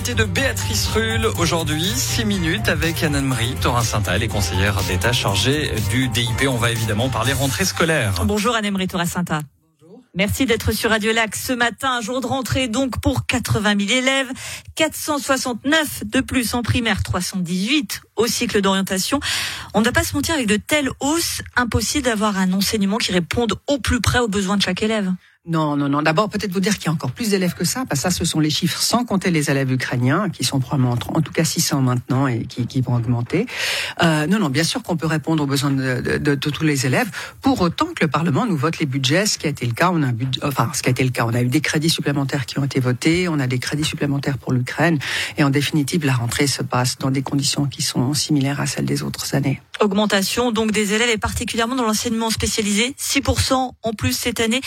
L'invité de Béatrice Rulle aujourd'hui, 6 minutes avec Anne-Marie Thorin-Sainta, les conseillère d'État chargée du DIP. On va évidemment parler rentrée scolaire. Bonjour Anne-Marie Thorin-Sainta. Merci d'être sur Radio Lac ce matin, un jour de rentrée donc pour 80 000 élèves, 469 de plus en primaire, 318 au cycle d'orientation. On ne va pas se mentir avec de telles hausses, impossible d'avoir un enseignement qui réponde au plus près aux besoins de chaque élève. Non, non, non. D'abord, peut-être vous dire qu'il y a encore plus d'élèves que ça, parce que ça, ce sont les chiffres sans compter les élèves ukrainiens, qui sont probablement en tout cas 600 maintenant et qui, qui vont augmenter. Euh, non, non, bien sûr qu'on peut répondre aux besoins de, de, de, tous les élèves, pour autant que le Parlement nous vote les budgets, ce qui a été le cas. On a un enfin, ce qui a été le cas. On a eu des crédits supplémentaires qui ont été votés, on a des crédits supplémentaires pour l'Ukraine, et en définitive, la rentrée se passe dans des conditions qui sont similaires à celles des autres années. Augmentation donc des élèves et particulièrement dans l'enseignement spécialisé, 6% en plus cette année.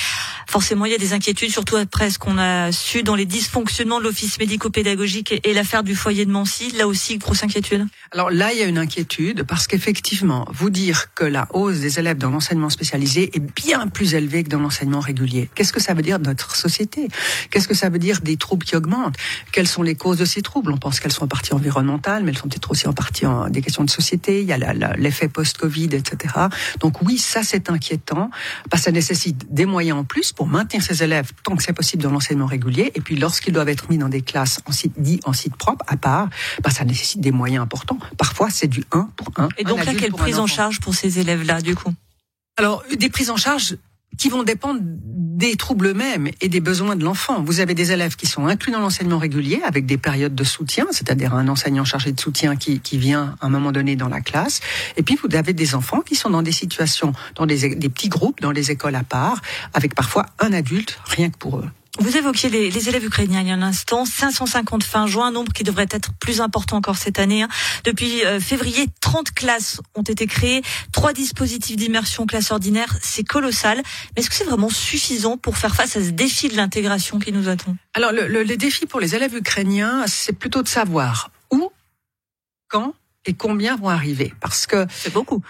Forcément, il y a des inquiétudes, surtout après ce qu'on a su dans les dysfonctionnements de l'office médico-pédagogique et l'affaire du foyer de Mancy. Là aussi, grosse inquiétude. Alors là, il y a une inquiétude parce qu'effectivement, vous dire que la hausse des élèves dans l'enseignement spécialisé est bien plus élevée que dans l'enseignement régulier. Qu'est-ce que ça veut dire de notre société? Qu'est-ce que ça veut dire des troubles qui augmentent? Quelles sont les causes de ces troubles? On pense qu'elles sont en partie environnementales, mais elles sont peut-être aussi en partie des questions de société. Il y a l'effet post-Covid, etc. Donc oui, ça c'est inquiétant parce que ça nécessite des moyens en plus pour maintenir ces élèves tant que c'est possible dans l'enseignement régulier. Et puis lorsqu'ils doivent être mis dans des classes en site dit en site propre, à part, bah, ça nécessite des moyens importants. Parfois c'est du 1 pour 1. Et donc là, quelle prise en charge pour ces élèves-là du coup? Alors des prises en charge qui vont dépendre des troubles eux-mêmes et des besoins de l'enfant. Vous avez des élèves qui sont inclus dans l'enseignement régulier avec des périodes de soutien, c'est-à-dire un enseignant chargé de soutien qui, qui vient à un moment donné dans la classe. Et puis vous avez des enfants qui sont dans des situations, dans des, des petits groupes, dans les écoles à part, avec parfois un adulte rien que pour eux. Vous évoquiez les, les, élèves ukrainiens il y a un instant, 550 fin juin, un nombre qui devrait être plus important encore cette année. Hein. Depuis euh, février, 30 classes ont été créées, trois dispositifs d'immersion classe ordinaire, c'est colossal. Mais est-ce que c'est vraiment suffisant pour faire face à ce défi de l'intégration qui nous attend? Alors le, le, le défi pour les élèves ukrainiens, c'est plutôt de savoir où, quand et combien vont arriver. Parce que c'est beaucoup.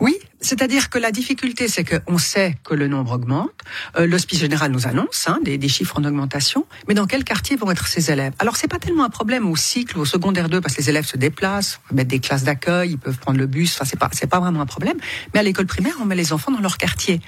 Oui, c'est-à-dire que la difficulté, c'est qu'on sait que le nombre augmente. Euh, L'Hospice général nous annonce hein, des, chiffres en augmentation, mais dans quel quartier vont être ces élèves? Alors c'est pas tellement un problème au cycle, au secondaire 2, parce que les élèves se déplacent, on va mettre des classes d'accueil, ils peuvent prendre le bus. Enfin c'est pas c'est pas vraiment un problème. Mais à l'école primaire, on met les enfants dans leur quartier.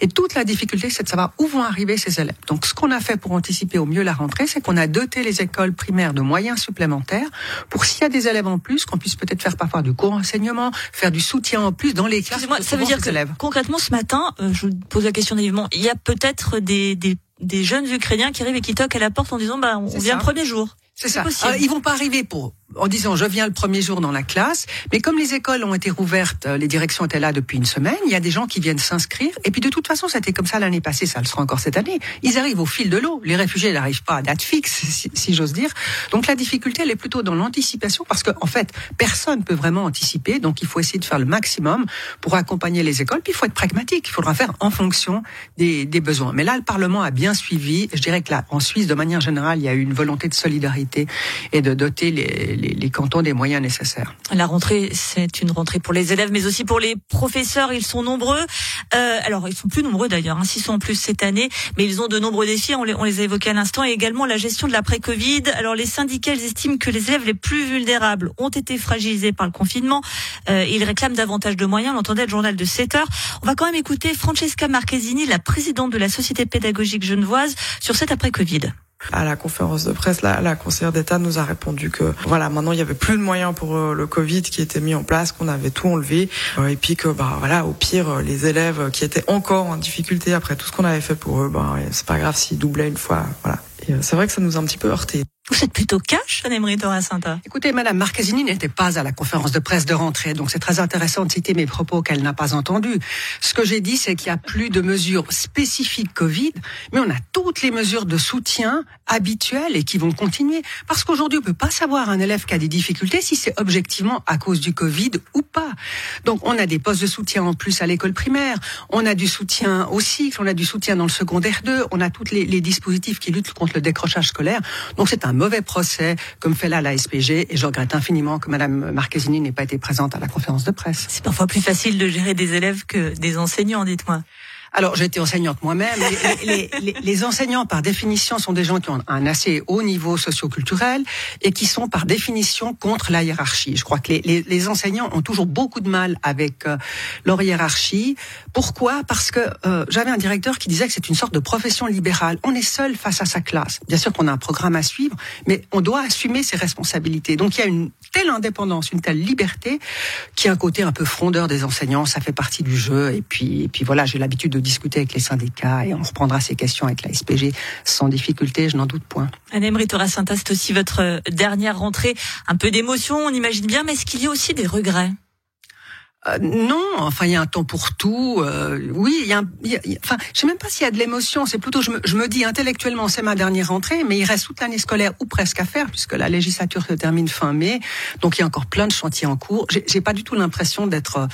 Et toute la difficulté, c'est de savoir où vont arriver ces élèves. Donc ce qu'on a fait pour anticiper au mieux la rentrée, c'est qu'on a doté les écoles primaires de moyens supplémentaires pour s'il y a des élèves en plus, qu'on puisse peut-être faire parfois du cours enseignement, faire du soutien en plus dans les classes ça veut dire que élèves. concrètement ce matin, euh, je vous pose la question naïvement, il y a peut-être des, des, des, jeunes Ukrainiens qui arrivent et qui toquent à la porte en disant bah on vient le premier jour. C'est ça. Euh, ils vont pas arriver pour en disant je viens le premier jour dans la classe, mais comme les écoles ont été rouvertes, euh, les directions étaient là depuis une semaine, il y a des gens qui viennent s'inscrire, et puis de toute façon c'était comme ça l'année passée, ça le sera encore cette année. Ils arrivent au fil de l'eau. Les réfugiés n'arrivent pas à date fixe, si, si j'ose dire. Donc la difficulté, elle est plutôt dans l'anticipation, parce qu'en en fait, personne peut vraiment anticiper, donc il faut essayer de faire le maximum pour accompagner les écoles, puis il faut être pragmatique, il faudra faire en fonction des, des besoins. Mais là, le Parlement a bien suivi, je dirais que là, en Suisse, de manière générale, il y a eu une volonté de solidarité et de doter les, les cantons des moyens nécessaires. La rentrée, c'est une rentrée pour les élèves, mais aussi pour les professeurs. Ils sont nombreux. Euh, alors, ils sont plus nombreux d'ailleurs, hein, s'ils sont en plus cette année, mais ils ont de nombreux défis. On les, on les a évoqués à l'instant, et également la gestion de l'après-Covid. Alors, les syndicats ils estiment que les élèves les plus vulnérables ont été fragilisés par le confinement. Euh, ils réclament davantage de moyens. On entendait le journal de 7 heures. On va quand même écouter Francesca Marchesini, la présidente de la Société pédagogique genevoise, sur cet après-Covid. À la conférence de presse, la, la conseillère d'État nous a répondu que voilà, maintenant il y avait plus de moyens pour euh, le Covid qui était mis en place, qu'on avait tout enlevé, euh, et puis que bah voilà, au pire, euh, les élèves qui étaient encore en difficulté après tout ce qu'on avait fait pour eux, ben c'est pas grave s'ils doublaient une fois, voilà. Et c'est vrai que ça nous a un petit peu heurté. Vous êtes plutôt cash, Anne-Emery Santa. Écoutez, Madame Marchesini n'était pas à la conférence de presse de rentrée, donc c'est très intéressant de citer mes propos qu'elle n'a pas entendus. Ce que j'ai dit, c'est qu'il n'y a plus de mesures spécifiques Covid, mais on a toutes les mesures de soutien habituelles et qui vont continuer. Parce qu'aujourd'hui, on peut pas savoir un élève qui a des difficultés si c'est objectivement à cause du Covid ou pas. Donc, on a des postes de soutien en plus à l'école primaire, on a du soutien au cycle, on a du soutien dans le secondaire 2, on a tous les, les dispositifs qui luttent contre le décrochage scolaire. Donc, c'est un mauvais procès, comme fait là la SPG, et je regrette infiniment que Madame Marchesini n'ait pas été présente à la conférence de presse. C'est parfois plus facile de gérer des élèves que des enseignants, dites-moi. Alors, j'ai été enseignante moi-même. Les, enseignants, par définition, sont des gens qui ont un assez haut niveau socioculturel et qui sont, par définition, contre la hiérarchie. Je crois que les, enseignants ont toujours beaucoup de mal avec euh, leur hiérarchie. Pourquoi? Parce que euh, j'avais un directeur qui disait que c'est une sorte de profession libérale. On est seul face à sa classe. Bien sûr qu'on a un programme à suivre, mais on doit assumer ses responsabilités. Donc, il y a une telle indépendance, une telle liberté, qui a un côté un peu frondeur des enseignants. Ça fait partie du jeu. Et puis, et puis voilà, j'ai l'habitude de discuter avec les syndicats et on reprendra ces questions avec la SPG sans difficulté, je n'en doute point. Anne-Emery Torres-Santa, c'est aussi votre euh, dernière rentrée. Un peu d'émotion, on imagine bien, mais est-ce qu'il y a aussi des regrets? Euh, non, enfin il y a un temps pour tout. Euh, oui, il y a, enfin je sais même pas s'il y a de l'émotion. C'est plutôt je me, je me dis intellectuellement c'est ma dernière rentrée, mais il reste toute l'année scolaire ou presque à faire puisque la législature se termine fin mai. Donc il y a encore plein de chantiers en cours. J'ai pas du tout l'impression d'être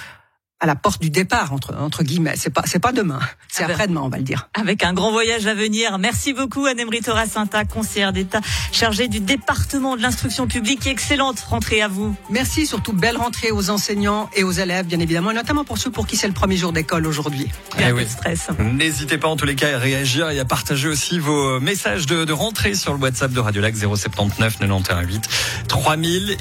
à la porte du départ entre entre guillemets. C'est pas c'est pas demain, c'est après-demain on va le dire. Avec un grand voyage à venir. Merci beaucoup Anne-Emery Torres-Sinta, conseillère d'État chargée du département de l'instruction publique. Excellente rentrée à vous. Merci surtout belle rentrée aux enseignants et aux élèves bien évidemment, et notamment pour ceux pour qui c'est le premier jour d'école aujourd'hui. Eh oui. stress. N'hésitez pas en tous les cas à réagir et à partager aussi vos messages de, de rentrée sur le WhatsApp de Radio Lac 079 91 3000.